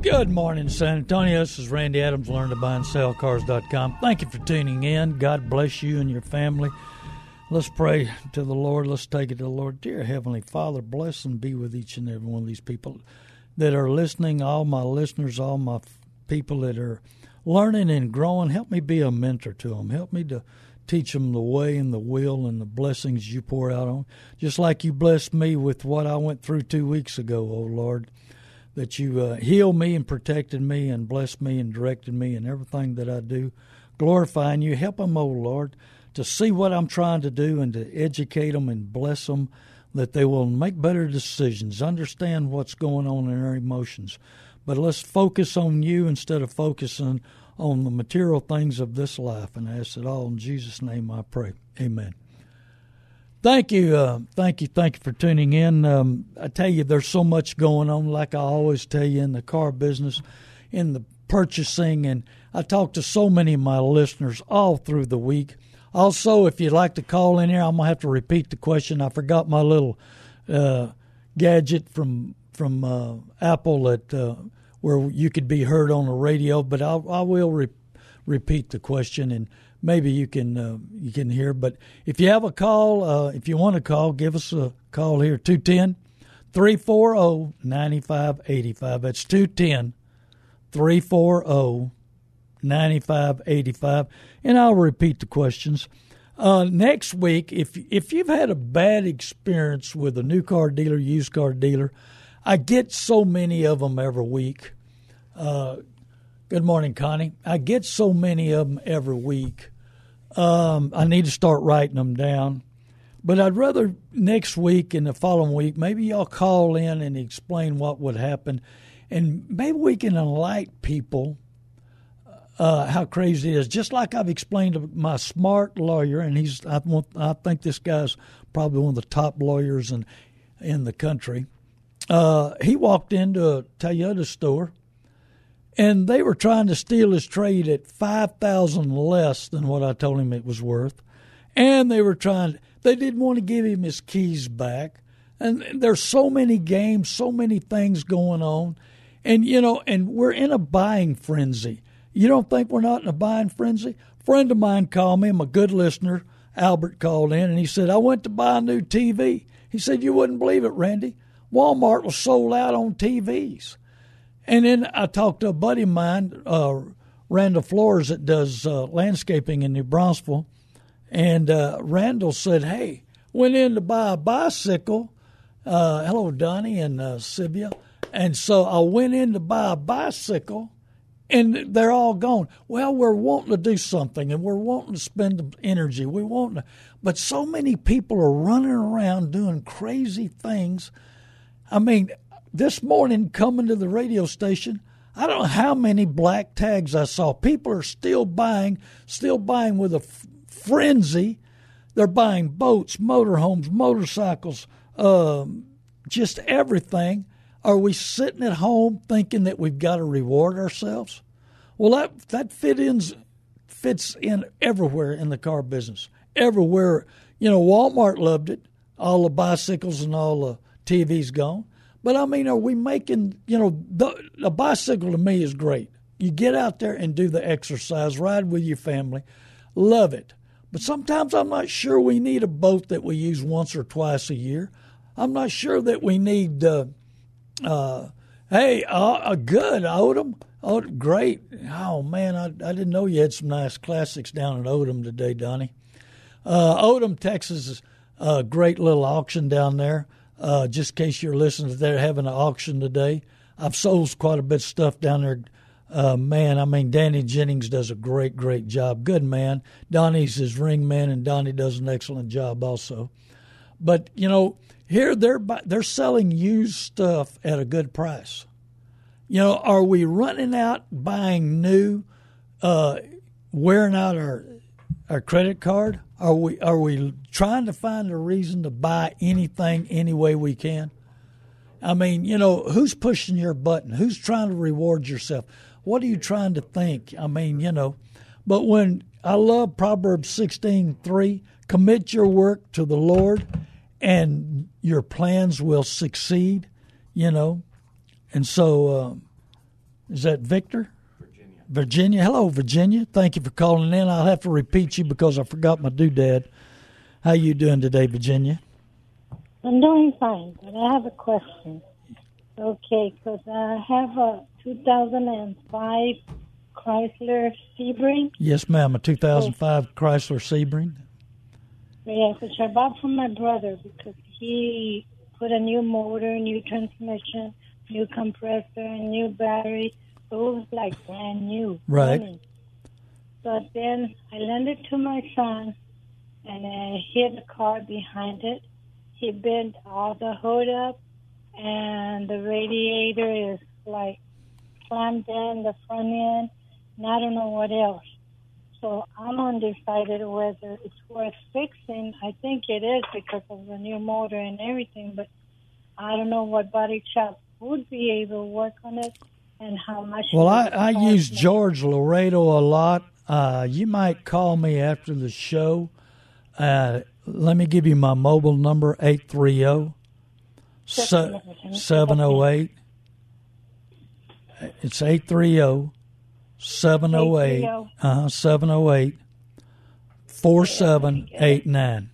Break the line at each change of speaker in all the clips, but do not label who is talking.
Good morning, San Antonio. This is Randy Adams, learn to buy and sell cars.com. Thank you for tuning in. God bless you and your family. Let's pray to the Lord. Let's take it to the Lord. Dear Heavenly Father, bless and be with each and every one of these people that are listening, all my listeners, all my people that are learning and growing. Help me be a mentor to them. Help me to teach them the way and the will and the blessings you pour out on. Just like you blessed me with what I went through two weeks ago, oh Lord that you uh, healed me and protected me and blessed me and directed me in everything that I do, glorifying you. Help them, oh Lord, to see what I'm trying to do and to educate them and bless them that they will make better decisions, understand what's going on in their emotions. But let's focus on you instead of focusing on the material things of this life. And I ask it all in Jesus' name I pray. Amen. Thank you, uh, thank you, thank you for tuning in. Um, I tell you, there's so much going on, like I always tell you, in the car business, in the purchasing, and I talk to so many of my listeners all through the week. Also, if you'd like to call in here, I'm gonna have to repeat the question. I forgot my little uh, gadget from from uh, Apple that uh, where you could be heard on the radio, but I, I will re- repeat the question and maybe you can uh, you can hear. But if you have a call, uh, if you want to call, give us a call here 210 340 9585. That's 210 340 9585. And I'll repeat the questions. Uh, next week, if if you've had a bad experience with a new car dealer, used car dealer, I get so many of them every week. Good morning, Connie. I get so many of them every week. Um, I need to start writing them down. But I'd rather next week and the following week, maybe y'all call in and explain what would happen. And maybe we can enlighten people uh, how crazy it is. Just like I've explained to my smart lawyer, and he's I, want, I think this guy's probably one of the top lawyers in in the country. Uh, he walked into a Toyota store and they were trying to steal his trade at five thousand less than what I told him it was worth, and they were trying. They didn't want to give him his keys back, and there's so many games, so many things going on, and you know, and we're in a buying frenzy. You don't think we're not in a buying frenzy? A friend of mine called me. I'm a good listener. Albert called in and he said, I went to buy a new TV. He said, You wouldn't believe it, Randy. Walmart was sold out on TVs. And then I talked to a buddy of mine, uh, Randall Flores, that does uh, landscaping in New Braunfels. And uh, Randall said, Hey, went in to buy a bicycle. Uh, hello, Donnie and uh, Sylvia. And so I went in to buy a bicycle, and they're all gone. Well, we're wanting to do something, and we're wanting to spend the energy. We want to, but so many people are running around doing crazy things. I mean, this morning coming to the radio station, I don't know how many black tags I saw. People are still buying, still buying with a f- frenzy. They're buying boats, motorhomes, motorcycles, um, just everything. Are we sitting at home thinking that we've got to reward ourselves? Well, that that fit fits in everywhere in the car business. Everywhere, you know, Walmart loved it. All the bicycles and all the TVs gone. But I mean, are we making, you know, the, a bicycle to me is great. You get out there and do the exercise, ride with your family, love it. But sometimes I'm not sure we need a boat that we use once or twice a year. I'm not sure that we need, uh, uh, hey, uh, uh good, Odem. Oh, great! Oh man, I, I didn't know you had some nice classics down in Odem today, Donnie. Uh, Odem, Texas is a great little auction down there. Uh, just in case you're listening, they're having an auction today. I've sold quite a bit of stuff down there. Uh, man, I mean, Danny Jennings does a great, great job. Good man. Donnie's his ring man, and Donnie does an excellent job also. But you know, here they're they're selling used stuff at a good price. You know, are we running out buying new, uh, wearing out our our credit card? Are we are we trying to find a reason to buy anything any way we can? I mean, you know, who's pushing your button? Who's trying to reward yourself? What are you trying to think? I mean, you know, but when I love Proverbs sixteen three, commit your work to the Lord, and your plans will succeed. You know, and so, uh, is that Victor? Virginia. Hello, Virginia. Thank you for calling in. I'll have to repeat you because I forgot my doodad. How you doing today, Virginia?
I'm doing fine, but I have a question. Okay, because I have a 2005 Chrysler Sebring.
Yes, ma'am. A 2005 Chrysler Sebring.
Yes, which I bought from my brother because he put a new motor, new transmission, new compressor, and new battery. It was like brand new.
Right.
Running. But then I lent it to my son, and I hit the car behind it. He bent all the hood up, and the radiator is like slammed in the front end, and I don't know what else. So I'm undecided whether it's worth fixing. I think it is because of the new motor and everything, but I don't know what body shop would be able to work on it and how much.
Well, I, I use George Laredo a lot. Uh, you might call me after the show. Uh, let me give you my mobile number 830 708. It's 830 708 uh, 708 4789.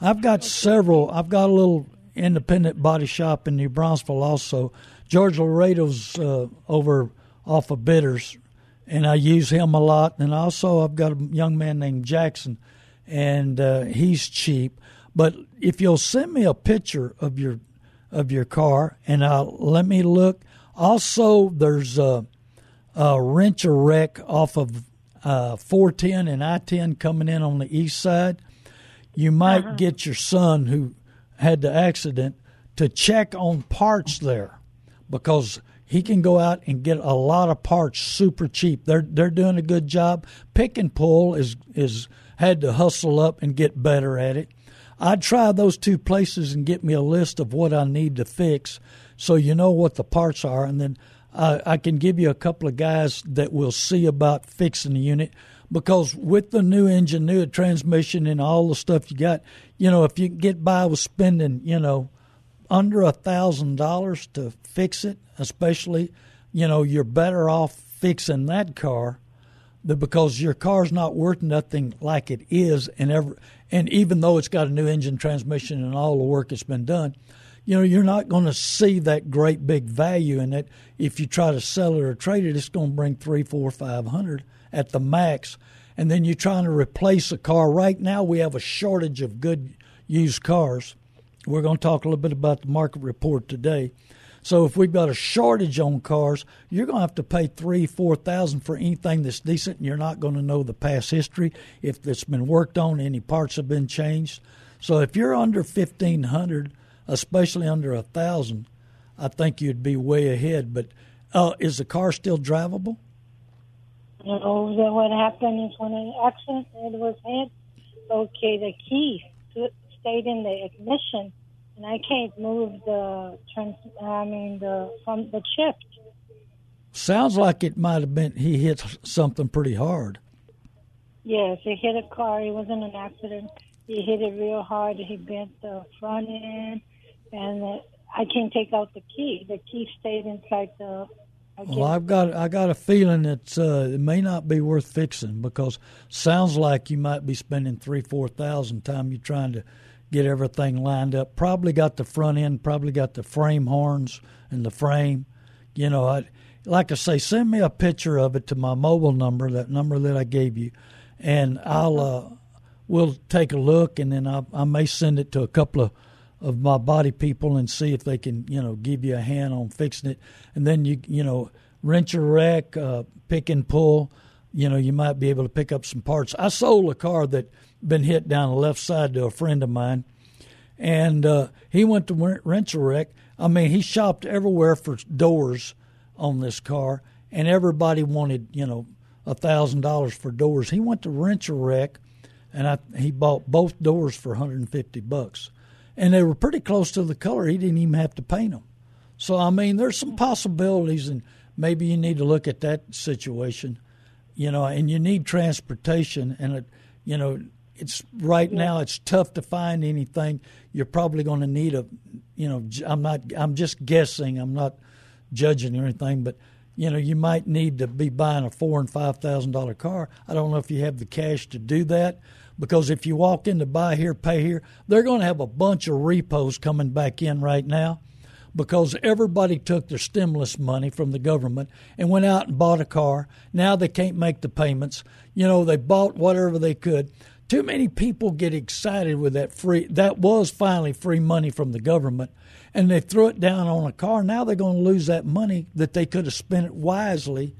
I've got several. I've got a little independent body shop in New Braunfels also. George Laredo's uh, over off of Bitters, and I use him a lot. And also, I've got a young man named Jackson, and uh, he's cheap. But if you'll send me a picture of your of your car, and I'll, let me look. Also, there's a, a wrench a wreck off of uh, 410 and I 10 coming in on the east side. You might
Uh-huh.
get your son who had the accident to check on parts there because he can go out and get a lot of parts super cheap. They're they're doing a good job. Pick and pull is is had to hustle up and get better at it. I'd try those two places and get me a list of what I need to fix, so you know what the parts are, and then I, I can give you a couple of guys that will see about fixing the unit. Because with the new engine, new transmission, and all the stuff you got, you know, if you get by with spending, you know, under a thousand dollars to fix it, especially, you know, you're better off fixing that car because your car's not worth nothing like it is and ever and even though it's got a new engine transmission and all the work that's been done you know you're not going to see that great big value in it. If you try to sell it or trade it it's going to bring three four five hundred at the max. And then you're trying to replace a car. Right now we have a shortage of good used cars we're going to talk a little bit about the market report today so if we've got a shortage on cars, you're going to have to pay three, four thousand for anything that's decent, and you're not going to know the past history if it's been worked on, any parts have been changed. So if you're under fifteen hundred, especially under a thousand, I think you'd be way ahead. But uh, is the car still drivable?
Know what happened is when an accident it was hit. Okay, the key stayed in the ignition, and I can't move the trans. I mean the from the shift.
Sounds like it might have been he hit something pretty hard.
Yes, he hit a car. It was in an accident. He hit it real hard. He bent the front end, and uh, I can't take out the key. The key stayed inside the. I
Well, I've got I got a feeling it's uh, it may not be worth fixing because sounds like you might be spending three four thousand time you're trying to get everything lined up. Probably got the front end, probably got the frame horns and the frame. You know, I, like I say, send me a picture of it to my mobile number, that number that I gave you, and I'll uh, we'll take a look, and then I, I may send it to a couple of of my body people and see if they can you know give you a hand on fixing it, and then you you know wrench a wreck, uh, pick and pull. You know, you might be able to pick up some parts. I sold a car that been hit down the left side to a friend of mine, and uh, he went to a wreck. I mean, he shopped everywhere for doors on this car, and everybody wanted, you know, a thousand dollars for doors. He went to a wreck, and I, he bought both doors for 150 bucks, and they were pretty close to the color. He didn't even have to paint them. So I mean, there's some possibilities, and maybe you need to look at that situation, you know. And you need transportation, and it, you know, it's right now it's tough to find anything. You're probably going to need a, you know, I'm not, I'm just guessing. I'm not judging or anything, but you know, you might need to be buying a four and five thousand dollar car. I don't know if you have the cash to do that because if you walk in to buy here, pay here, they're going to have a bunch of repos coming back in right now because everybody took their stimulus money from the government and went out and bought a car. Now they can't make the payments. You know, they bought whatever they could. Too many people get excited with that free that was finally free money from the government and they threw it down on a car. Now they're going to lose that money that they could have spent it wisely.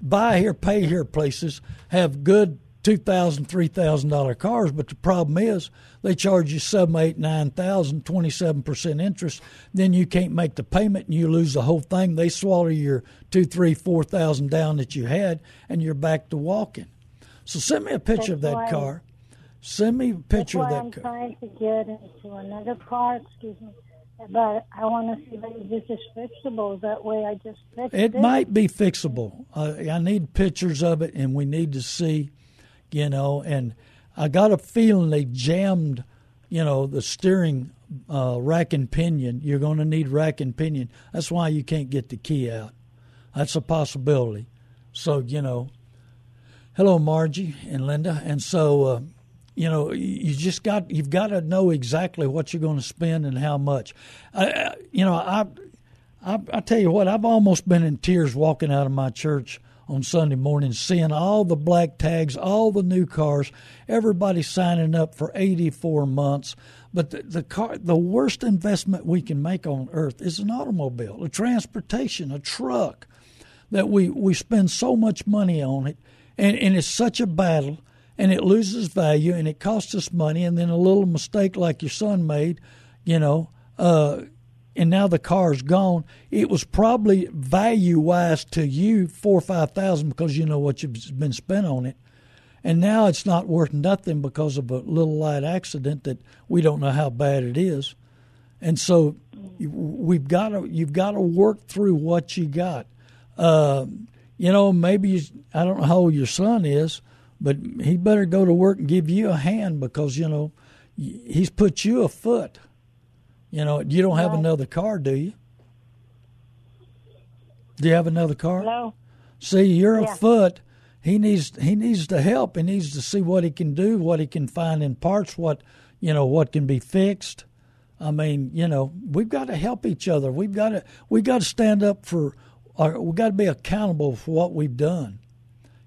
Buy here, pay here places have good two thousand, three thousand dollar cars, but the problem is they charge you seven, eight, nine thousand, twenty seven percent interest. Then you can't make the payment and you lose the whole thing. They swallow your two, three, four thousand down that you had, and you're back to walking. So send me a picture
That's
of that
why-
car. Send me a picture
That's why
of
I'm
car.
trying to get into another car, excuse me. But I want to see if this is fixable. That way I just fix
It
it.
might be fixable. Uh, I need pictures of it, and we need to see, you know. And I got a feeling they jammed, you know, the steering uh, rack and pinion. You're going to need rack and pinion. That's why you can't get the key out. That's a possibility. So you know, hello Margie and Linda, and so uh, you know you just got you've got to know exactly what you're going to spend and how much. I, you know, I, I I tell you what, I've almost been in tears walking out of my church on Sunday morning, seeing all the black tags, all the new cars, everybody signing up for 84 months. But the, the car, the worst investment we can make on earth is an automobile, a transportation, a truck that we, we spend so much money on it, and, and it's such a battle, and it loses value, and it costs us money, and then a little mistake like your son made, you know, uh, and now the car's gone. It was probably value wise to you four or five thousand because you know what you've been spent on it, and now it's not worth nothing because of a little light accident that we don't know how bad it is, and so we've got to you've got to work through what you got. Uh, you know, maybe you, I don't know how old your son is, but he better go to work and give you a hand because you know he's put you a foot. You know, you don't have
Right.
another car, do you? Do you have another car?
Hello?
See, you're
Yeah.
a foot. He needs he needs to help. He needs to see what he can do, what he can find in parts, what you know, what can be fixed. I mean, you know, we've got to help each other. We've got to we got to stand up for. Or we got to be accountable for what we've done.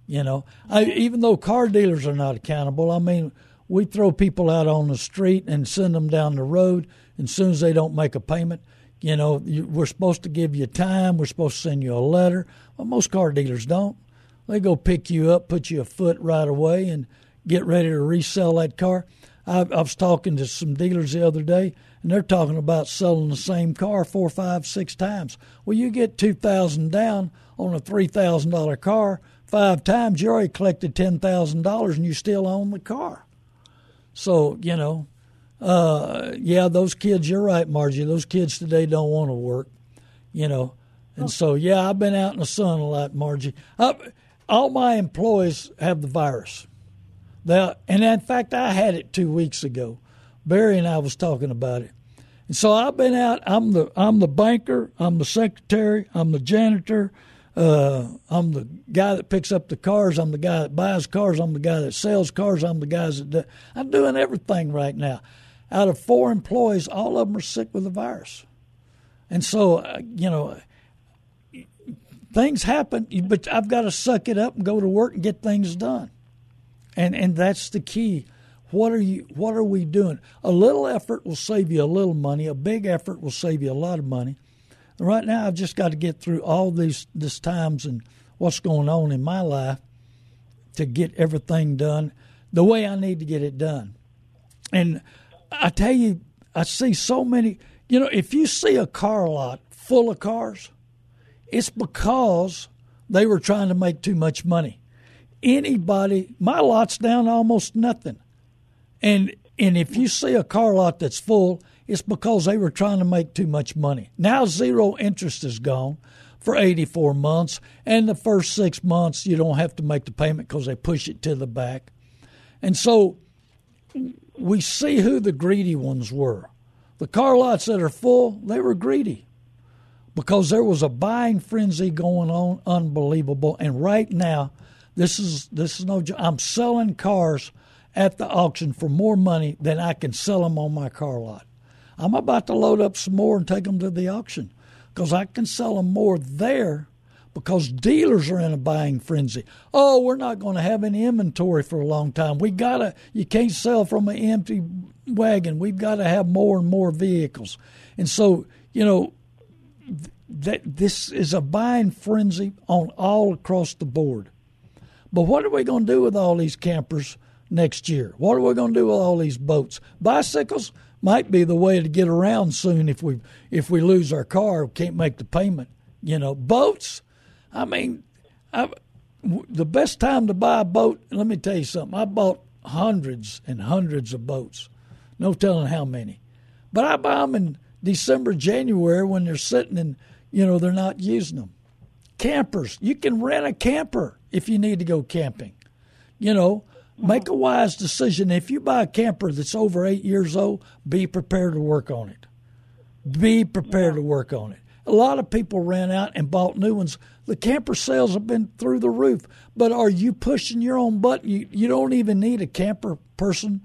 You know, I, even though car dealers are not accountable, I mean, we throw people out on the street and send them down the road. And as soon as they don't make a payment, you know, you, we're supposed to give you time. We're supposed to send you a letter. Well, most car dealers don't. They go pick you up, put you a foot right away, and get ready to resell that car. I, I was talking to some dealers the other day, and they're talking about selling the same car four, five, six times. Well, you get two thousand down on a three thousand dollar car five times, you already collected ten thousand dollars, and you still own the car. So you know, uh, yeah, those kids. You're right, Margie. Those kids today don't want to work. You know, and so yeah, I've been out in the sun a lot, Margie. I, all my employees have the virus. They, and in fact, I had it two weeks ago. Barry and I was talking about it. And so I've been out. I'm the I'm the banker. I'm the secretary. I'm the janitor. Uh, I'm the guy that picks up the cars. I'm the guy that buys cars. I'm the guy that sells cars. I'm the guys that do, I'm doing everything right now. Out of four employees, all of them are sick with the virus. And so, uh, you know, things happen, but I've got to suck it up and go to work and get things done. And and that's the key. What are you what are we doing? A little effort will save you a little money, a big effort will save you a lot of money. Right now I've just got to get through all these this times and what's going on in my life to get everything done the way I need to get it done. And I tell you, I see so many you know, if you see a car lot full of cars, it's because they were trying to make too much money. Anybody, my lot's down almost nothing. And and if you see a car lot that's full, it's because they were trying to make too much money. Now zero interest is gone for 84 months, and the first six months you don't have to make the payment because they push it to the back. And so we see who the greedy ones were. The car lots that are full, they were greedy because there was a buying frenzy going on, unbelievable. And right now, this is this is no. Joke. I'm selling cars at the auction for more money than I can sell them on my car lot. I'm about to load up some more and take them to the auction because I can sell them more there because dealers are in a buying frenzy. Oh, we're not going to have any inventory for a long time. We gotta. You can't sell from an empty wagon. We've got to have more and more vehicles, and so you know that this is a buying frenzy on all across the board. But what are we going to do with all these campers next year? What are we going to do with all these boats? Bicycles might be the way to get around soon if we if we lose our car, can't make the payment. You know, boats I mean, I, the best time to buy a boat, let me tell you something. I bought hundreds and hundreds of boats, no telling how many. But I buy them in December, January when they're sitting and, you know, they're not using them. Campers, you can rent a camper if you need to go camping. You know, make a wise decision. If you buy a camper that's over eight years old, be prepared to work on it. Be prepared to work on it. A lot of people ran out and bought new ones the camper sales have been through the roof. But are you pushing your own button? You, you don't even need a camper person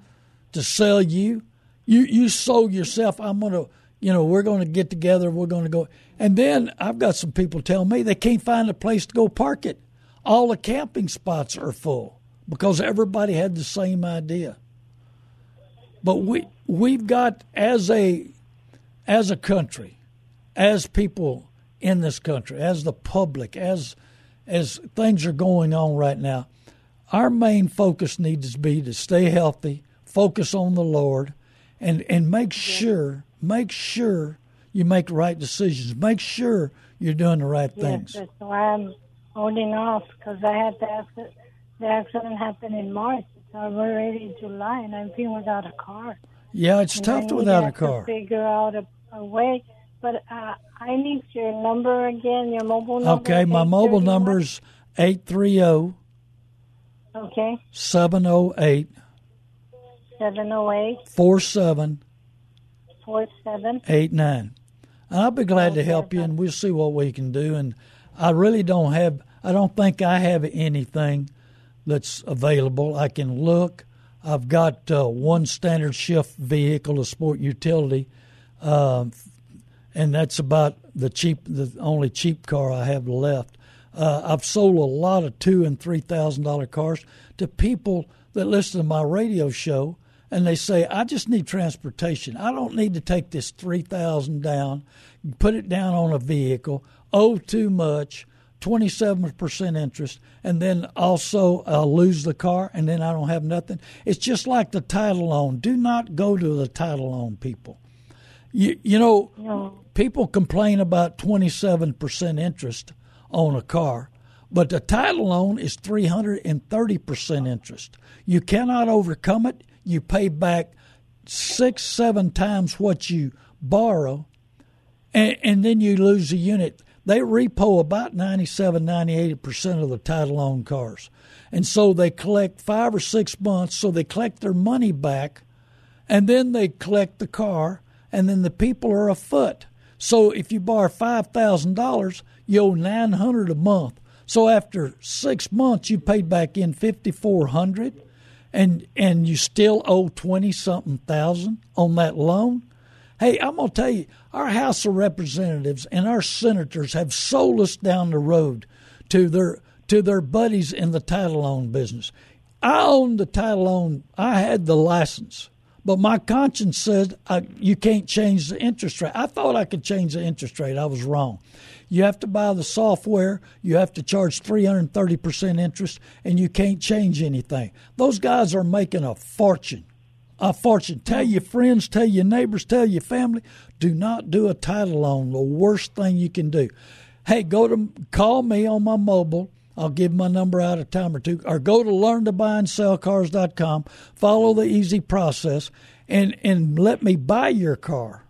to sell you. You you sold yourself. I'm gonna, you know, we're to get together. We're to go. And then I've got some people tell me they can't find a place to go park it. All the camping spots are full because everybody had the same idea. But we we've got as a as a country, as people in this country, as the public, as as things are going on right now, our main focus needs to be to stay healthy, focus on the Lord, and and make sure make sure you make the right decisions. Make sure you're doing the right
yes,
things.
That's why I'm holding off because I had the accident. The accident happened in March. It's already July, and I'm feeling without a car.
Yeah, it's
and
tough without a car.
To figure out a, a way, but uh, I need your number again, your mobile number.
Okay, my mobile number is 830
Okay.
708
708
47
47
89. And I'll be glad to help you, and we'll see what we can do. And I really don't have, I don't think I have anything that's available. I can look. I've got uh, one standard shift vehicle, a sport utility, uh, and that's about the cheap, the only cheap car I have left. Uh, I've sold a lot of two and three thousand dollar cars to people that listen to my radio show, and they say, "I just need transportation. I don't need to take this three thousand down, put it down on a vehicle, owe too much." 27% interest, and then also I'll lose the car, and then I don't have nothing. It's just like the title loan. Do not go to the title loan people. You, you know, no people complain about 27% interest on a car, but the title loan is 330% interest. You cannot overcome it. You pay back six, seven times what you borrow, and, and then you lose a unit. They repo about 97, 98% of the title loan cars. And so they collect five or six months, so they collect their money back, and then they collect the car, and then the people are afoot. So if you borrow five thousand dollars, you owe nine hundred a month. So after six months, you paid back in 5400 and and you still owe twenty something thousand on that loan. Hey, I'm going to tell you, our House of Representatives and our senators have sold us down the road to their to their buddies in the title loan business. I owned the title loan. I had the license, but my conscience said I, you can't change the interest rate. I thought I could change the interest rate. I was wrong. You have to buy the software. You have to charge 330% interest, and you can't change anything. Those guys are making a fortune. A fortune. Tell your friends, tell your neighbors, tell your family, do not do a title loan. The worst thing you can do. Hey, go to call me on my mobile I'll give my number out a time or two, or go to learntobuyandsellcars.com, follow the easy process, and, and let me buy your car.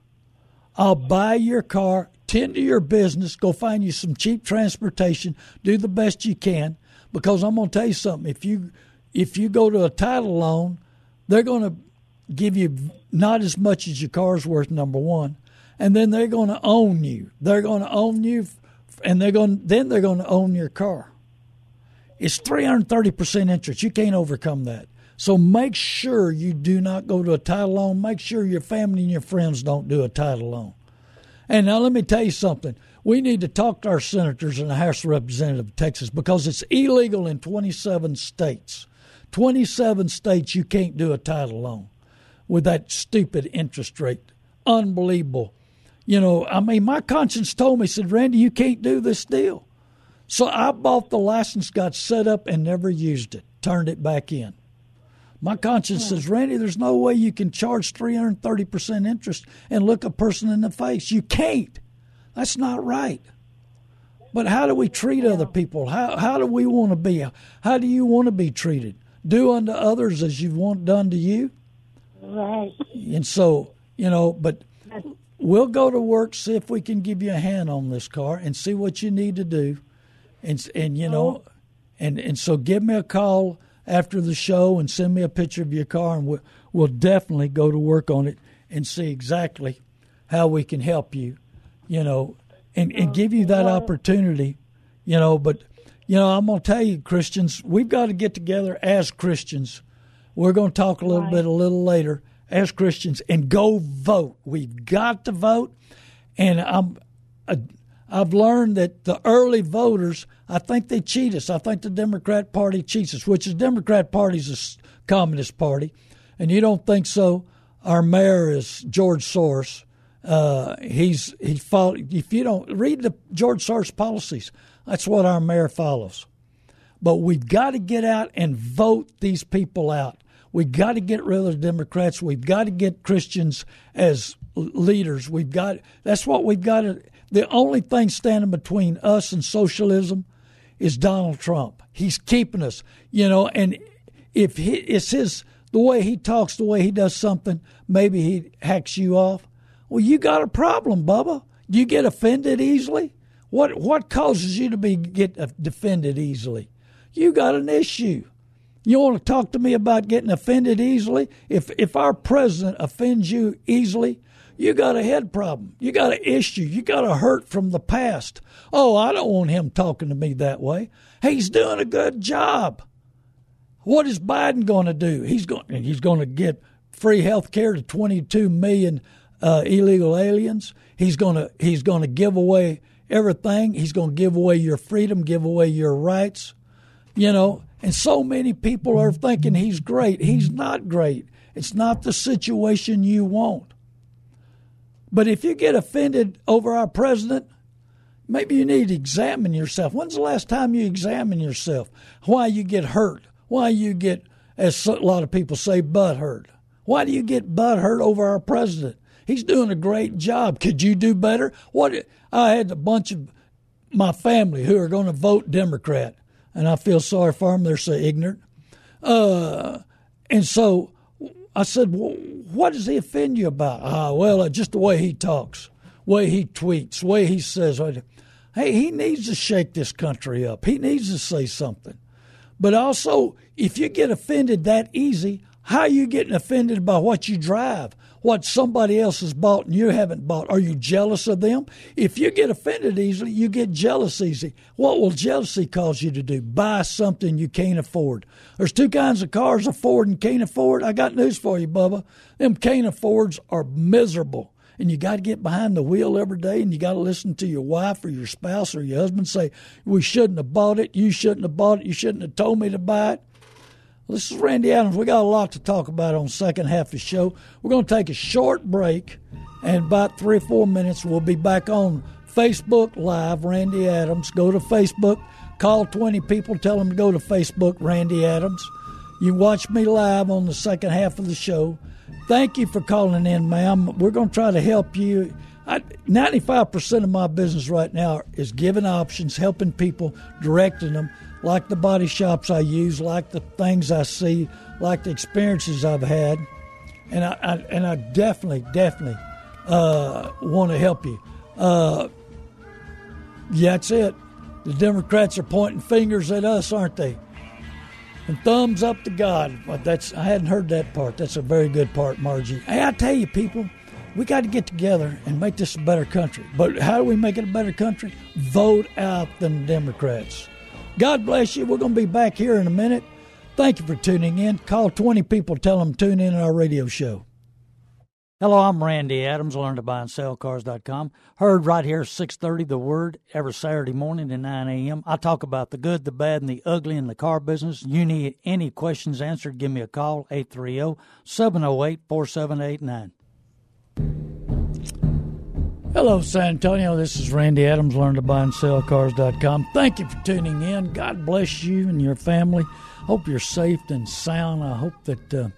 I'll buy your car, tend to your business, go find you some cheap transportation, do the best you can, because I'm going to tell you something. If you if you go to a title loan, they're going to give you not as much as your car's worth. Number one, and then they're going to own you. They're going to own you, and they're going then they're going to own your car. It's 330% interest. You can't overcome that. So make sure you do not go to a title loan. Make sure your family and your friends don't do a title loan. And now let me tell you something. We need to talk to our senators in the House of Representatives of Texas because it's illegal in 27 states. 27 states you can't do a title loan with that stupid interest rate. Unbelievable. You know, I mean, my conscience told me, said, Randy, you can't do this deal. So I bought the license, got set up, and never used it, turned it back in. My conscience says, hmm. Randy, there's no way you can charge 330% interest and look a person in the face. You can't. That's not right. But how do we treat other people? How, how do we want to be? How do you want to be treated? Do unto others as you've want done to you?
Right.
And so, you know, but we'll go to work, see if we can give you a hand on this car and see what you need to do and and you know, oh. and and so give me a call after the show and send me a picture of your car, and we'll, we'll definitely go to work on it and see exactly how we can help you, you know, and and oh, give you that opportunity, you know. But you know, I'm going to tell you, Christians, we've got to get together as Christians. We're going to talk a little right. bit a little later as Christians and go vote. We've got to vote, and I'm. Uh, I've learned that the early voters, I think they cheat us. I think the Democrat Party cheats us, which is Democrat Party's a communist party, and you don't think so. Our mayor is George Soros. Uh, he's he follow, If you don't read the George Soros policies, that's what our mayor follows. But we've got to get out and vote these people out. We've got to get rid of the Democrats. We've got to get Christians as leaders. We've got that's what we've got to the only thing standing between us and socialism is Donald Trump. He's keeping us, you know, and if he, it's his the way he talks, the way he does something, maybe he hacks you off. Well, you got a problem, Bubba. You get offended easily. What what causes you to be get defended easily? You got an issue. You want to talk to me about getting offended easily? If if our president offends you easily, you got a head problem. You got an issue. You got a hurt from the past. Oh, I don't want him talking to me that way. He's doing a good job. What is Biden going to do? He's going. He's going to get free health care to 22 million uh, illegal aliens. He's going to. He's going to give away everything. He's going to give away your freedom, give away your rights. You know, and so many people are thinking he's great. He's not great. It's not the situation you want. But if you get offended over our president, maybe you need to examine yourself. When's the last time you examine yourself? Why you get hurt? Why you get, as a lot of people say, butt hurt? Why do you get butt hurt over our president? He's doing a great job. Could you do better? What I had a bunch of my family who are going to vote Democrat, and I feel sorry for them. They're so ignorant. Uh, and so I said, well, what does he offend you about? Ah, well, uh, just the way he talks, way he tweets, way he says. Hey, he needs to shake this country up. He needs to say something. But also, if you get offended that easy, how are you getting offended by what you drive? What somebody else has bought and you haven't bought. Are you jealous of them? If you get offended easily, you get jealous easy. What will jealousy cause you to do? Buy something you can't afford. There's two kinds of cars afford and can't afford. I got news for you, Bubba. Them can't affords are miserable. and you got to get behind the wheel every day and you got to listen to your wife or your spouse or your husband say, We shouldn't have bought it. You shouldn't have bought it. You shouldn't have told me to buy it. This is Randy Adams. We got a lot to talk about on the second half of the show. We're going to take a short break, and about three or four minutes, we'll be back on Facebook Live, Randy Adams. Go to Facebook, call 20 people, tell them to go to Facebook, Randy Adams. You watch me live on the second half of the show. Thank you for calling in, ma'am. We're going to try to help you. I, 95% of my business right now is giving options, helping people, directing them like the body shops I use, like the things I see, like the experiences I've had, and I, I and I definitely, definitely uh, want to help you. Uh, yeah, that's it. The Democrats are pointing fingers at us, aren't they? And thumbs up to God. That's I hadn't heard that part. That's a very good part, Margie. Hey, I tell you, people, we got to get together and make this a better country. But how do we make it a better country? Vote out the Democrats. God bless you. We're going to be back here in a minute. Thank you for tuning in. Call 20 people, tell them tune in to our radio show. Hello, I'm Randy Adams. Learn to buy and sell cars.com. Heard right here, 6:30, The Word, every Saturday morning at 9 a.m. I talk about the good, the bad, and the ugly in the car business. You need any questions answered, give me a call, 830-708-4789. Hello, San Antonio. This is Randy Adams. Learn to buy and sell cars.com. Thank you for tuning in. God bless you and your family. Hope you're safe and sound. I hope that uh,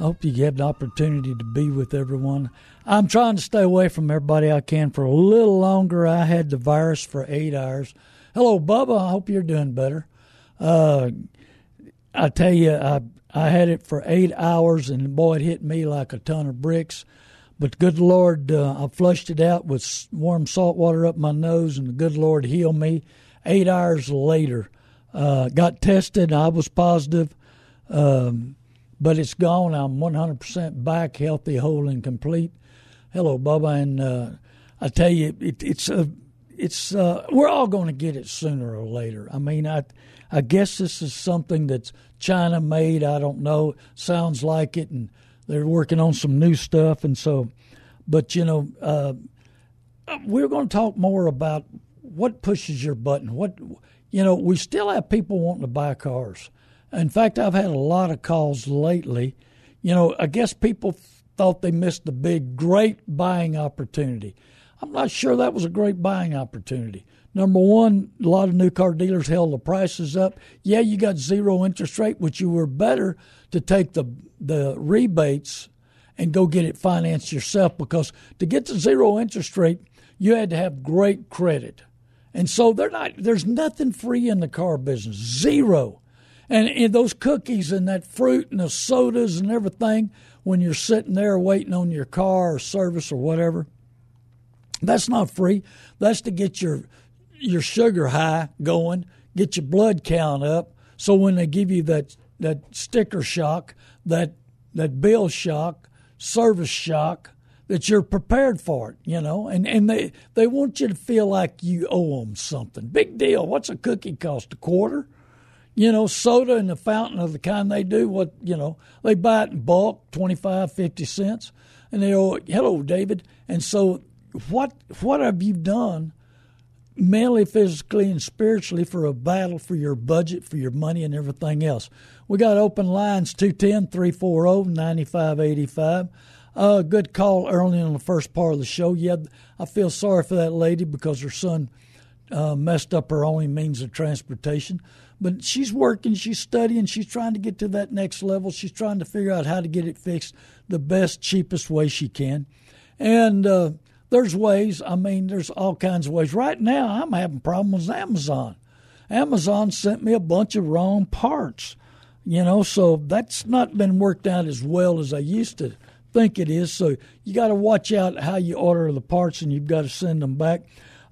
I hope you have the opportunity to be with everyone. I'm trying to stay away from everybody I can for a little longer. I had the virus for eight hours. Hello, Bubba. I hope you're doing better. Uh, I tell you, I I had it for eight hours, and boy, it hit me like a ton of bricks. But good Lord, uh, I flushed it out with warm salt water up my nose, and the good Lord healed me. Eight hours later, uh, got tested. I was positive, um, but it's gone. I'm 100% back, healthy, whole, and complete. Hello, Bubba, and uh, I tell you, it, it's a, it's uh, we're all going to get it sooner or later. I mean, I, I guess this is something that's China made. I don't know. Sounds like it, and they're working on some new stuff, and so, but you know, uh, we're going to talk more about what pushes your button. What you know, we still have people wanting to buy cars. In fact, I've had a lot of calls lately. You know, I guess people thought they missed the big, great buying opportunity. I'm not sure that was a great buying opportunity. Number one, a lot of new car dealers held the prices up. Yeah, you got zero interest rate, which you were better to take the the rebates and go get it financed yourself because to get the zero interest rate, you had to have great credit. And so they're not there's nothing free in the car business. Zero. And, and those cookies and that fruit and the sodas and everything when you're sitting there waiting on your car or service or whatever, that's not free. That's to get your your sugar high going, get your blood count up. So when they give you that that sticker shock, that that bill shock, service shock, that you're prepared for it, you know, and and they they want you to feel like you owe them something. Big deal. What's a cookie cost? A quarter. You know, soda in the fountain of the kind they do, what, you know, they buy it in bulk, 25, 50 cents. And they go, hello, David. And so what what have you done mentally, physically, and spiritually for a battle for your budget, for your money, and everything else. We got open lines 210 340 9585. Uh, good call early in the first part of the show. Yeah, I feel sorry for that lady because her son uh, messed up her only means of transportation. But she's working, she's studying, she's trying to get to that next level. She's trying to figure out how to get it fixed the best, cheapest way she can. And uh, there's ways. I mean, there's all kinds of ways. Right now, I'm having problems with Amazon. Amazon sent me a bunch of wrong parts, you know, so that's not been worked out as well as I used to think it is. So you got to watch out how you order the parts, and you've got to send them back.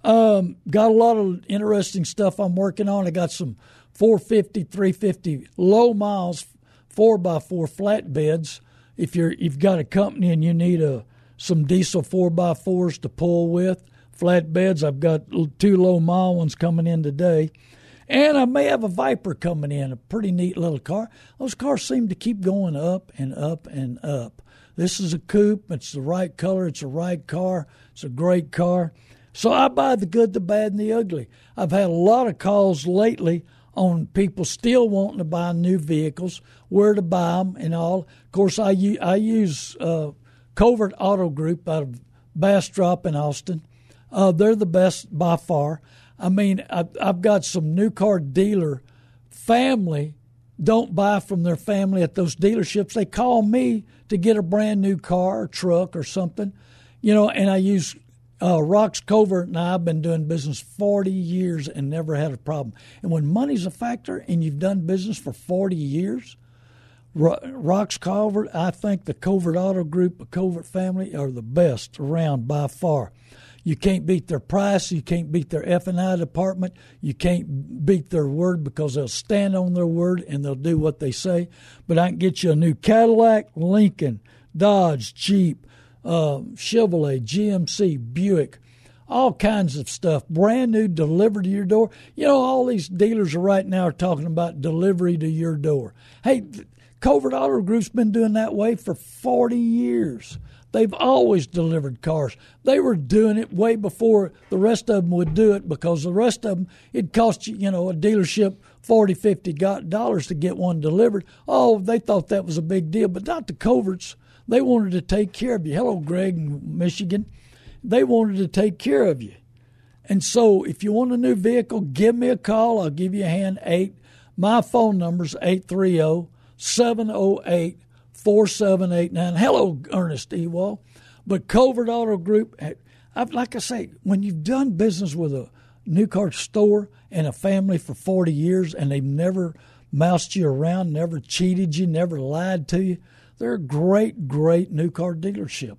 Um, got a lot of interesting stuff I'm working on. I got some 450, 350 low miles, four by four flatbeds. If you're you've got a company and you need a some diesel 4x4s to pull with, flatbeds. I've got two low mile ones coming in today. And I may have a Viper coming in, a pretty neat little car. Those cars seem to keep going up and up and up. This is a coupe. It's the right color. It's the right car. It's a great car. So I buy the good, the bad, and the ugly. I've had a lot of calls lately on people still wanting to buy new vehicles, where to buy them, and all. Of course, I, I use uh, Covert Auto Group out of Bastrop in Austin. Uh, they're the best by far. I mean, I've, I've got some new car dealer family don't buy from their family at those dealerships. They call me to get a brand new car or truck or something, you know, and I use uh, Rox Covert and I have been doing business 40 years and never had a problem. And when money's a factor and you've done business for 40 years, Rox Covert, I think the Covert Auto Group, the Covert family are the best around by far. You can't beat their price. You can't beat their F and I department. You can't beat their word because they'll stand on their word and they'll do what they say. But I can get you a new Cadillac, Lincoln, Dodge, Jeep, uh, Chevrolet, GMC, Buick, all kinds of stuff, brand new, delivered to your door. You know, all these dealers right now are talking about delivery to your door. Hey, Covert Auto Group's been doing that way for 40 years. They've always delivered cars. They were doing it way before the rest of them would do it because the rest of them, it cost you, you know, a dealership 40 50 dollars to get one delivered. Oh, they thought that was a big deal, but not the Coverts. They wanted to take care of you. Hello, Greg in Michigan. They wanted to take care of you. And so if you want a new vehicle, give me a call. I'll give you a hand. Eight. My phone number's is 830 708 4789. Hello, Ernest Ewall. But Covert Auto Group, like I say, when you've done business with a new car store and a family for 40 years and they've never moused you around, never cheated you, never lied to you, they're a great, great new car dealership.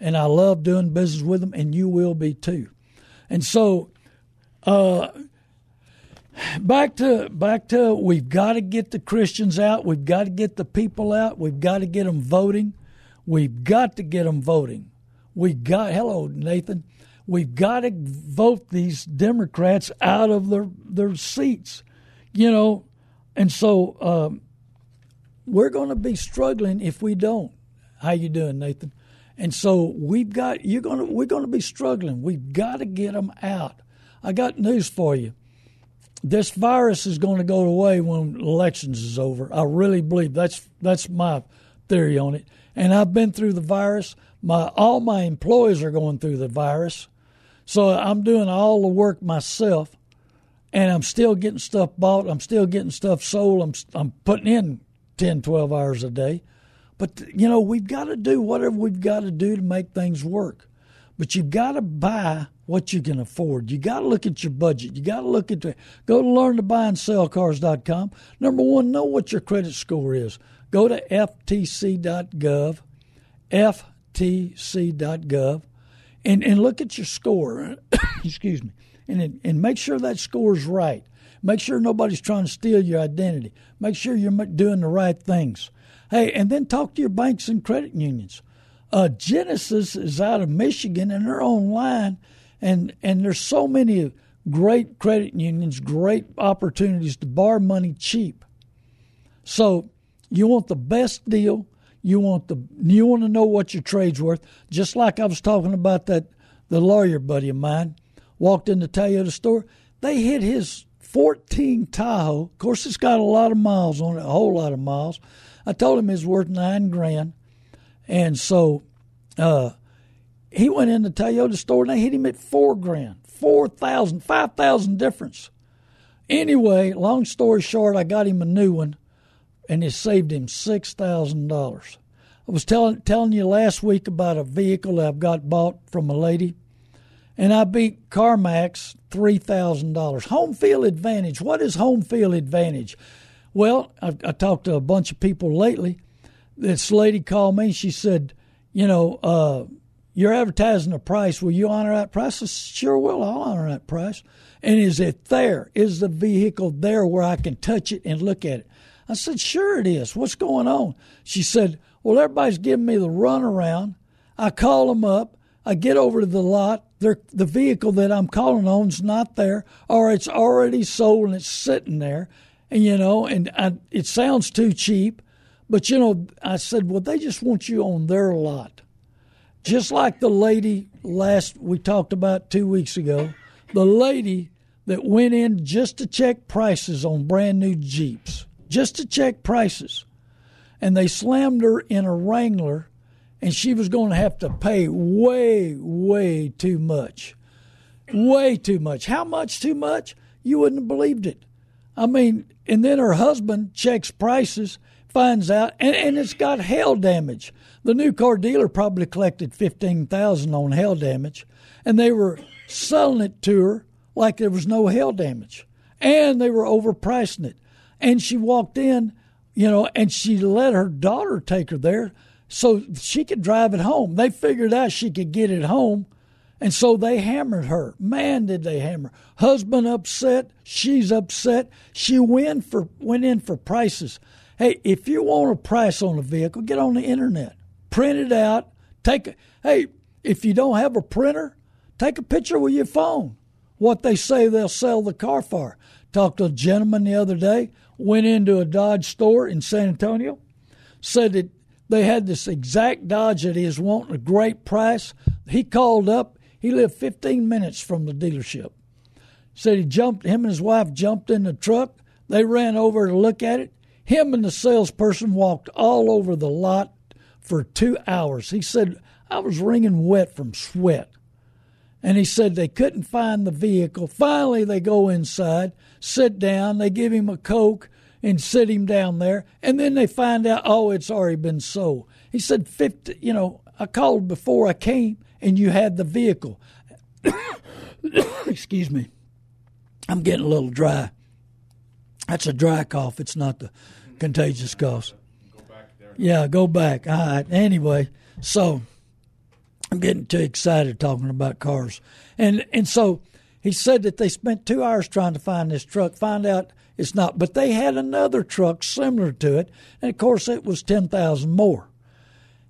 And I love doing business with them, and you will be too. And so, uh, back to back to we've got to get the Christians out. We've got to get the people out. We've got to get them voting. We've got to get them voting. We got hello Nathan. We've got to vote these Democrats out of their their seats, you know, and so um, we're going to be struggling if we don't. How you doing, Nathan? And so we've got you're going to we're going to be struggling. We've got to get them out. I got news for you this virus is going to go away when elections is over. I really believe that's that's my theory on it. And I've been through the virus. My all my employees are going through the virus, so I'm doing all the work myself, and I'm still getting stuff bought. I'm still getting stuff sold. I'm I'm putting in 10, 12 hours a day. But you know we've got to do whatever we've got to do to make things work. But you've got to buy what you can afford. You got to look at your budget. You got to look at the go to learn to buy and sell cars.com. Number one, know what your credit score is. Go to ftc.gov, ftc.gov, and, and look at your score. Excuse me. And, and make sure that score is right. Make sure nobody's trying to steal your identity. Make sure you're doing the right things. Hey, and then talk to your banks and credit unions. Uh, Genisys is out of Michigan and they're online and and there's so many great credit unions, great opportunities to borrow money cheap. So you want the best deal. You want the you want to know what your trade's worth. Just like I was talking about that the lawyer buddy of mine walked in the Toyota store. They hit his 14 Tahoe. Of course, it's got a lot of miles on it, a whole lot of miles. I told him it's worth nine grand, and so uh, he went in the Toyota store and they hit him at four grand, four thousand, five thousand difference. Anyway, long story short, I got him a new one, and it saved him six thousand dollars. I was telling telling you last week about a vehicle that I've got bought from a lady, and I beat CarMax three thousand dollars. Home field advantage. What is home field advantage? Well, I, I talked to a bunch of people lately. This lady called me. She said, you know. Uh, you're advertising a price. Will you honor that price? I said, sure will. I'll honor that price. And is it there? Is the vehicle there where I can touch it and look at it? I said, sure it is. What's going on? She said, well, everybody's giving me the runaround. I call them up. I get over to the lot. They're, the vehicle that I'm calling on is not there, or it's already sold and it's sitting there. And you know, and I, it sounds too cheap, But you know, I said, well, they just want you on their lot. Just like the lady last we talked about two weeks ago, the lady that went in just to check prices on brand new Jeeps, just to check prices. And they slammed her in a Wrangler, and she was going to have to pay way, way too much. Way too much. How much too much? You wouldn't have believed it. I mean, and then her husband checks prices, finds out, and, and it's got hail damage. The new car dealer probably collected fifteen thousand on hail damage, and they were selling it to her like there was no hail damage, and they were overpricing it. And she walked in, you know, and she let her daughter take her there so she could drive it home. They figured out she could get it home and so they hammered her. Man, did they hammer. Husband upset. She's upset. She went for went in for prices. Hey, if you want a price on a vehicle, get on the internet, print it out. Take hey, if you don't have a printer, take a picture with your phone. What they say they'll sell the car for. Talked to a gentleman the other day. Went into a Dodge store in San Antonio. Said that they had this exact Dodge that he is wanting a great price. He called up he lived 15 minutes from the dealership. Said he jumped, him and his wife jumped in the truck. They ran over to look at it. Him and the salesperson walked all over the lot for two hours. He said, I was wringing wet from sweat. And he said they couldn't find the vehicle. Finally, they go inside, sit down, they give him a Coke and sit him down there. And then they find out, oh, it's already been sold. He said, 50, you know, I called before I came and you had the vehicle. Excuse me. I'm getting a little dry. That's a dry cough. It's not the contagious cough. Yeah, go back. All right. Anyway, so I'm getting too excited talking about cars. And and so he said that they spent two hours trying to find this truck, find out it's not. But they had another truck similar to it, and of course it was ten thousand more.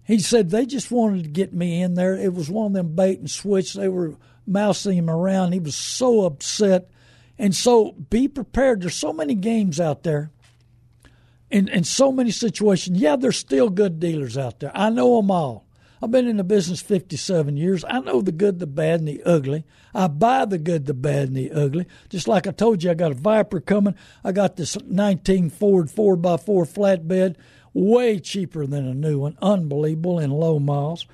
He said they just wanted to get me in there. It was one of them bait and switch. They were mousing him around. He was so upset. And so be prepared. There's so many games out there in, in so many situations. Yeah, there's still good dealers out there. I know them all. I've been in the business 57 years. I know the good, the bad, and the ugly. I buy the good, the bad, and the ugly. Just like I told you, I got a Viper coming. I got this 19 Ford 4x4 flatbed way cheaper than a new one, unbelievable in low miles.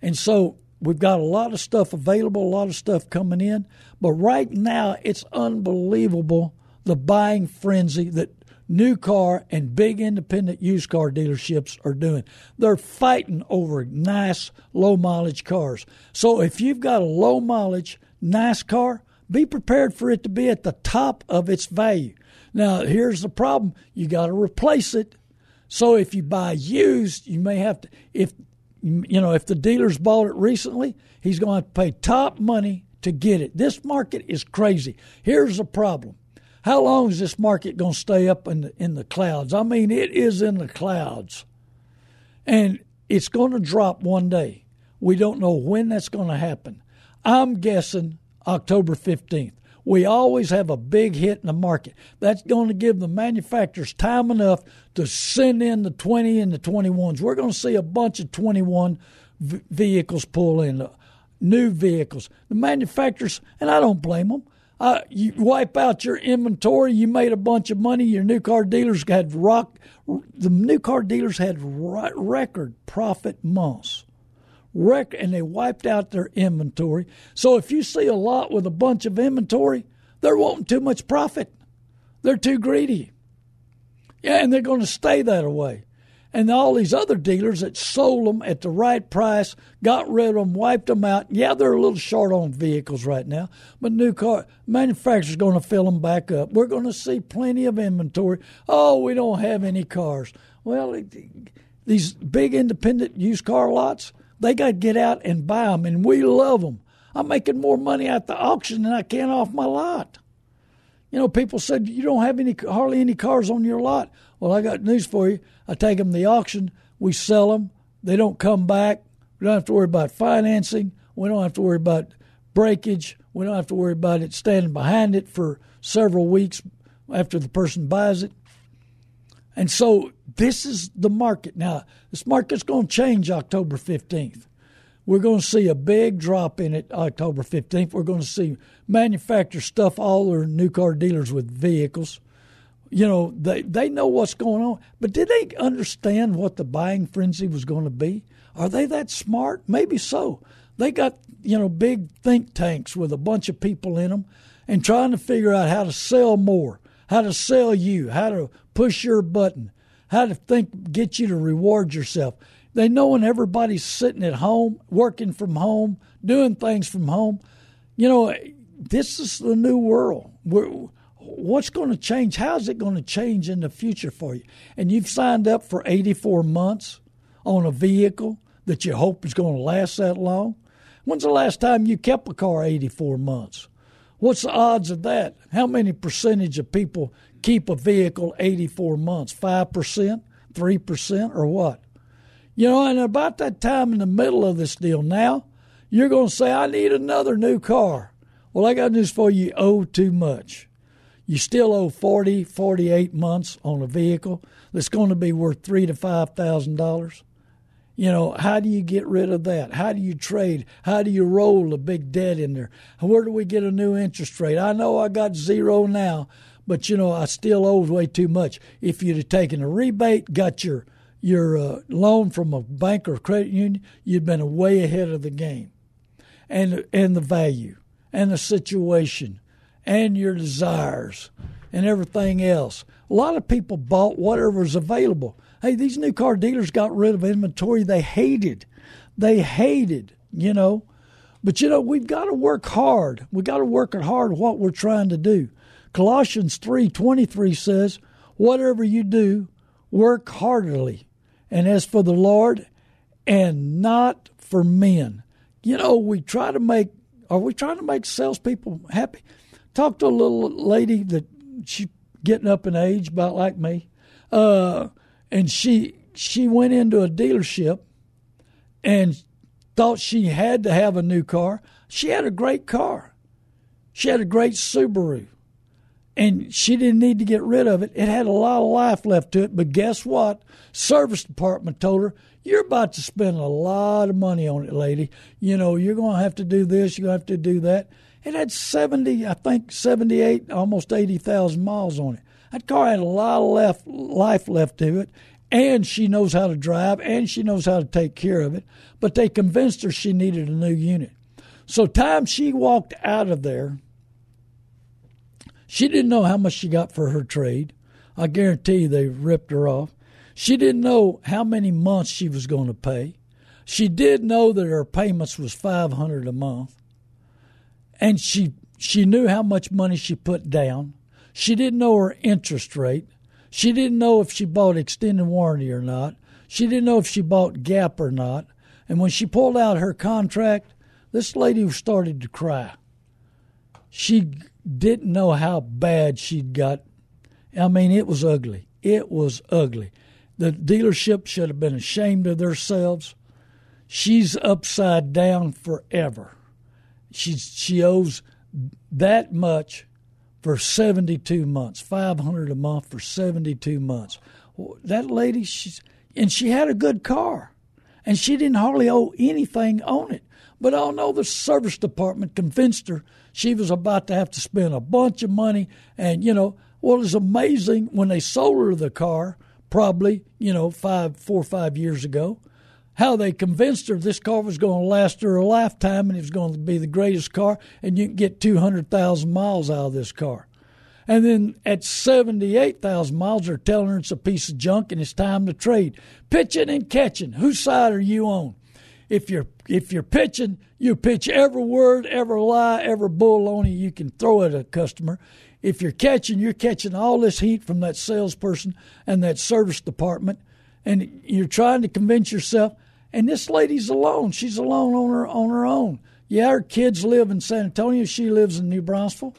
And so we've got a lot of stuff available, a lot of stuff coming in. But right now, it's unbelievable the buying frenzy that new car and big independent used car dealerships are doing. They're fighting over nice low mileage cars. So if you've got a low mileage, nice car, be prepared for it to be at the top of its value. Now, here's the problem you got to replace it so if you buy used, you may have to if you know if the dealer's bought it recently, he's going to, pay top money to get it. This market is crazy. Here's the problem. How long is this market going to stay up in the, in the clouds? I mean, it is in the clouds. And it's going to drop one day. We don't know when that's going to happen. I'm guessing October 15th we always have a big hit in the market. That's going to give the manufacturers time enough to send in the 20 and the 21s. We're going to see a bunch of 21 v- vehicles pull in, uh, new vehicles. The manufacturers, and I don't blame them. Uh, you wipe out your inventory. You made a bunch of money. Your new car dealers had rock. The new car dealers had record profit months wreck and they wiped out their inventory. So if you see a lot with a bunch of inventory, they're wanting too much profit. They're too greedy. Yeah, and they're going to stay that way. And all these other dealers that sold them at the right price, got rid of them, wiped them out. Yeah, they're a little short on vehicles right now, but new car manufacturers going to fill them back up. We're going to see plenty of inventory. Oh, we don't have any cars. Well, these big independent used car lots, they got to get out and buy them, and we love them. I'm making more money at the auction than I can off my lot. You know, people said you don't have any hardly any cars on your lot. Well, I got news for you. I take them to the auction, we sell them. They don't come back. We don't have to worry about financing. We don't have to worry about breakage. We don't have to worry about it standing behind it for several weeks after the person buys it. And so this is the market. Now, this market's going to change October 15th. We're going to see a big drop in it October 15th. We're going to see manufacturers stuff all their new car dealers with vehicles. You know, they, they know what's going on. But did they understand what the buying frenzy was going to be? Are they that smart? Maybe so. They got, you know, big think tanks with a bunch of people in them and trying to figure out how to sell more, how to sell you, how to push your button, how to think get you to reward yourself. They know when everybody's sitting at home, working from home, doing things from home. You know, this is the new world. We're, what's going to change? How's it going to change in the future for you? And you've signed up for 84 months on a vehicle that you hope is going to last that long. When's the last time you kept a car 84 months? What's the odds of that? How many percentage of people keep a vehicle 84 months? 5%, 3%, or what? You know, and about that time in the middle of this deal now, you're going to say, I need another new car. Well, I got news for you. You owe too much. You still owe 40, 48 months on a vehicle that's going to be worth three to five thousand dollars. You know, how do you get rid of that? How do you trade? How do you roll a big debt in there? Where do we get a new interest rate? I know I got zero now, but you know I still owe way too much. If you'd have taken a rebate, got your your uh, loan from a bank or credit union, you'd been way ahead of the game, and and the value and the situation and your desires and everything else. A lot of people bought whatever was available. Hey, these new car dealers got rid of inventory they hated. They hated, you know. But you know, we've got to work hard. We've got to work hard what we're trying to do. Colossians 3:23 says, "Whatever you do, work heartily, and as for the Lord, and not for men." You know, we try to make are we trying to make salespeople happy? Talk to a little lady that she getting up in age, about like me, uh, and she she went into a dealership and thought she had to have a new car. She had a great car. She had a great Subaru. And she didn't need to get rid of it. It had a lot of life left to it. But guess what? Service department told her, You're about to spend a lot of money on it, lady. You know, you're going to have to do this, you're going to have to do that. It had 70, I think 78, almost 80,000 miles on it. That car had a lot of left, life left to it, and she knows how to drive, and she knows how to take care of it. But they convinced her she needed a new unit. So, time she walked out of there, she didn't know how much she got for her trade. I guarantee you they ripped her off. She didn't know how many months she was going to pay. She did know that her payments was 500 a month and she she knew how much money she put down. She didn't know her interest rate. She didn't know if she bought extended warranty or not. She didn't know if she bought Gap or not. And when she pulled out her contract, this lady started to cry. She didn't know how bad she'd got. I mean, it was ugly. It was ugly. The dealership should have been ashamed of themselves. She's upside down forever she she owes that much for 72 months, 500 a month for 72 months. That lady, she's and she had a good car, and she didn't hardly owe anything on it. But I know the service department convinced her she was about to have to spend a bunch of money. And you know, what well, was amazing when they sold her the car, probably you know five, four or five years ago how they convinced her this car was going to last her a lifetime and it was going to be the greatest car and you can get 200,000 miles out of this car. And then at 78,000 miles, they're telling her it's a piece of junk and it's time to trade. Pitching and catching. Whose side are you on? If you're if you're pitching, you pitch every word, every lie, every on you can throw at a customer. If you're catching, you're catching all this heat from that salesperson and that service department, and you're trying to convince yourself and this lady's alone. She's alone on her on her own. Yeah, her kids live in San Antonio. She lives in New Braunfels.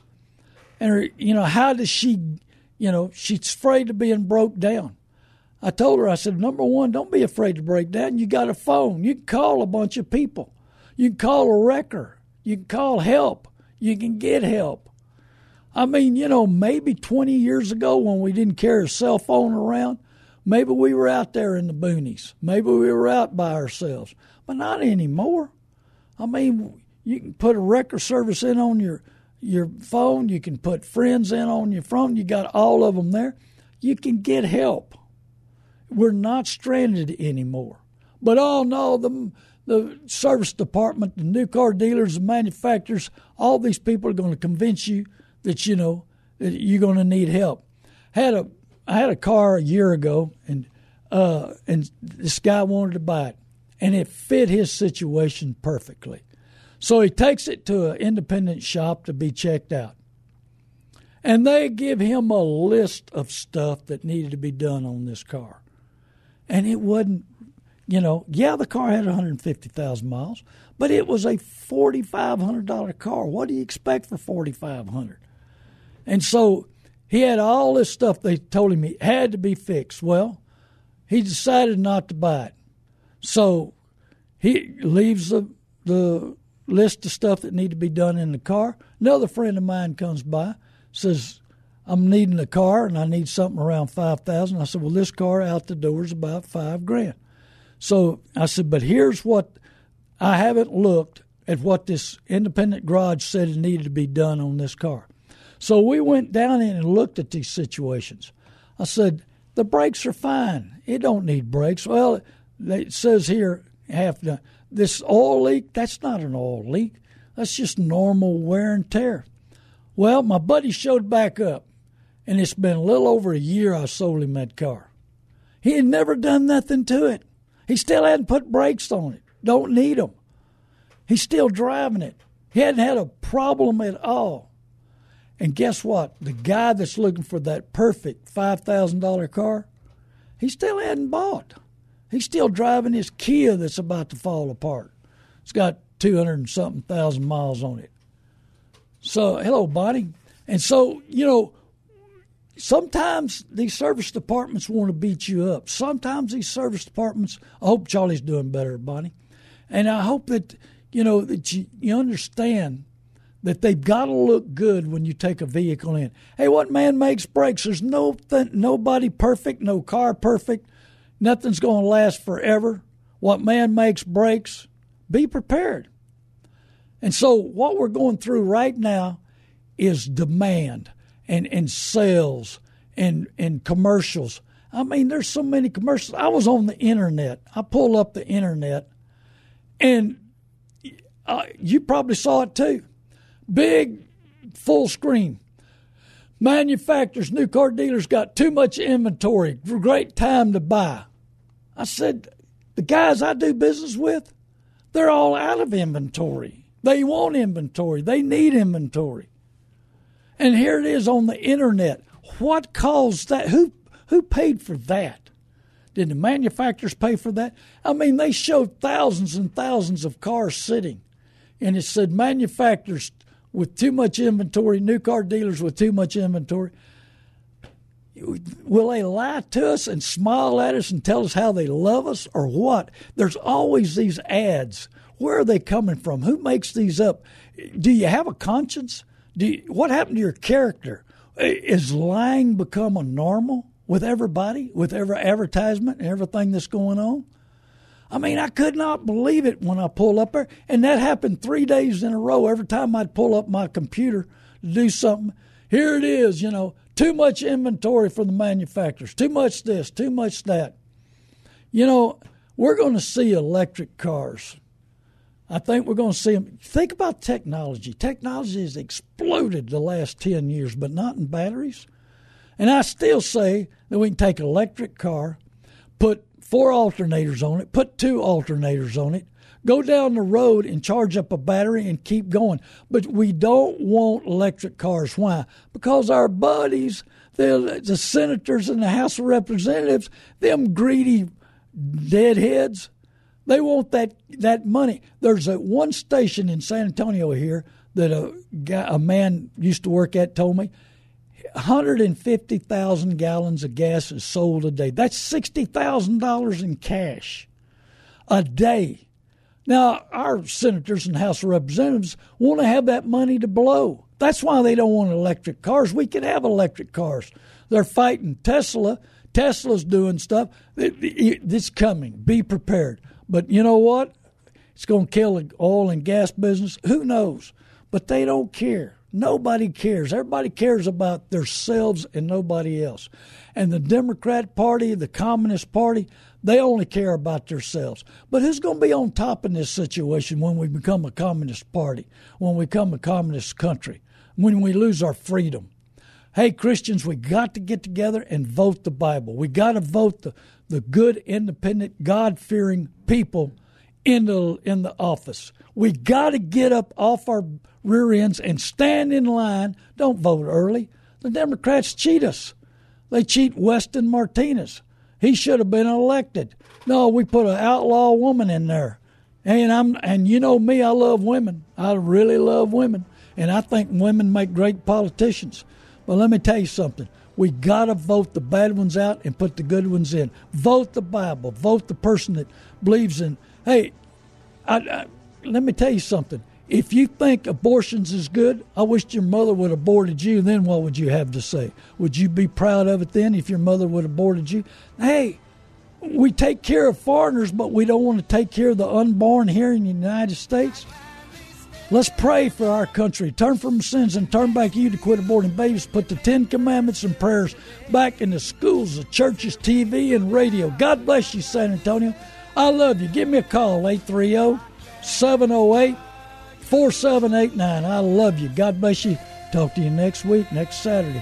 And her, you know, how does she, you know, she's afraid of being broke down. I told her, I said, number one, don't be afraid to break down. You got a phone. You can call a bunch of people. You can call a wrecker. You can call help. You can get help. I mean, you know, maybe 20 years ago when we didn't carry a cell phone around, Maybe we were out there in the boonies. Maybe we were out by ourselves, but not anymore. I mean, you can put a record service in on your your phone. You can put friends in on your phone. You got all of them there. You can get help. We're not stranded anymore. But oh no, the the service department, the new car dealers, the manufacturers, all these people are going to convince you that you know that you're going to need help. Had a I had a car a year ago, and uh, and this guy wanted to buy it, and it fit his situation perfectly. So he takes it to an independent shop to be checked out. And they give him a list of stuff that needed to be done on this car. And it wasn't, you know, yeah, the car had 150,000 miles, but it was a $4,500 car. What do you expect for 4500 And so he had all this stuff they told him he had to be fixed. Well, he decided not to buy it. So he leaves the, the list of stuff that need to be done in the car. Another friend of mine comes by, says, I'm needing a car and I need something around five thousand. I said, Well, this car out the door is about five grand. So I said, But here's what I haven't looked at what this independent garage said it needed to be done on this car. So we went down in and looked at these situations. I said, The brakes are fine. It don't need brakes. Well, it says here half done. This oil leak, that's not an oil leak. That's just normal wear and tear. Well, my buddy showed back up, and it's been a little over a year I sold him that car. He had never done nothing to it. He still hadn't put brakes on it. Don't need them. He's still driving it. He hadn't had a problem at all. And guess what? The guy that's looking for that perfect $5,000 car, he still hadn't bought. He's still driving his Kia that's about to fall apart. It's got 200 and something thousand miles on it. So, hello, Bonnie. And so, you know, sometimes these service departments want to beat you up. Sometimes these service departments, I hope Charlie's doing better, Bonnie. And I hope that, you know, that you, you understand that they've got to look good when you take a vehicle in. Hey, what man makes breaks? There's no th- nobody perfect, no car perfect. Nothing's going to last forever. What man makes breaks. Be prepared. And so, what we're going through right now is demand and, and sales and, and commercials. I mean, there's so many commercials. I was on the internet. I pulled up the internet, and uh, you probably saw it too. Big full screen. Manufacturers, new car dealers got too much inventory. Great time to buy. I said, the guys I do business with, they're all out of inventory. They want inventory. They need inventory. And here it is on the internet. What caused that? Who who paid for that? Did the manufacturers pay for that? I mean, they showed thousands and thousands of cars sitting, and it said manufacturers with too much inventory, new car dealers with too much inventory will they lie to us and smile at us and tell us how they love us or what? There's always these ads. Where are they coming from? Who makes these up? Do you have a conscience? You, what happened to your character? Is lying become a normal with everybody, with every advertisement and everything that's going on? I mean, I could not believe it when I pulled up there, and that happened three days in a row. Every time I'd pull up my computer to do something, here it is, you know, too much inventory for the manufacturers, too much this, too much that. You know, we're going to see electric cars. I think we're going to see them. Think about technology. Technology has exploded the last 10 years, but not in batteries. And I still say that we can take an electric car, put four alternators on it, put two alternators on it, go down the road and charge up a battery and keep going. But we don't want electric cars. Why? Because our buddies, the, the senators in the House of Representatives, them greedy deadheads, they want that that money. There's a one station in San Antonio here that a guy, a man used to work at told me 150,000 gallons of gas is sold a day. That's $60,000 in cash a day. Now, our senators and House of Representatives want to have that money to blow. That's why they don't want electric cars. We can have electric cars. They're fighting Tesla. Tesla's doing stuff. It's coming. Be prepared. But you know what? It's going to kill the oil and gas business. Who knows? But they don't care. Nobody cares. Everybody cares about themselves and nobody else. And the Democrat Party, the Communist Party, they only care about themselves. But who's going to be on top in this situation when we become a communist party, when we become a communist country, when we lose our freedom? Hey, Christians, we got to get together and vote the Bible. We got to vote the, the good, independent, God fearing people in the, in the office. We got to get up off our rear ends and stand in line. Don't vote early. The Democrats cheat us. They cheat Weston Martinez. He should have been elected. No, we put an outlaw woman in there. And I'm and you know me, I love women. I really love women. And I think women make great politicians. But let me tell you something. We got to vote the bad ones out and put the good ones in. Vote the Bible. Vote the person that believes in. Hey, I, I, let me tell you something. If you think abortions is good, I wish your mother would have aborted you. Then what would you have to say? Would you be proud of it then if your mother would have aborted you? Hey, we take care of foreigners, but we don't want to take care of the unborn here in the United States. Let's pray for our country. Turn from sins and turn back you to quit aborting babies. Put the Ten Commandments and prayers back in the schools, the churches, TV, and radio. God bless you, San Antonio. I love you. Give me a call, 830 708 4789. I love you. God bless you. Talk to you next week, next Saturday.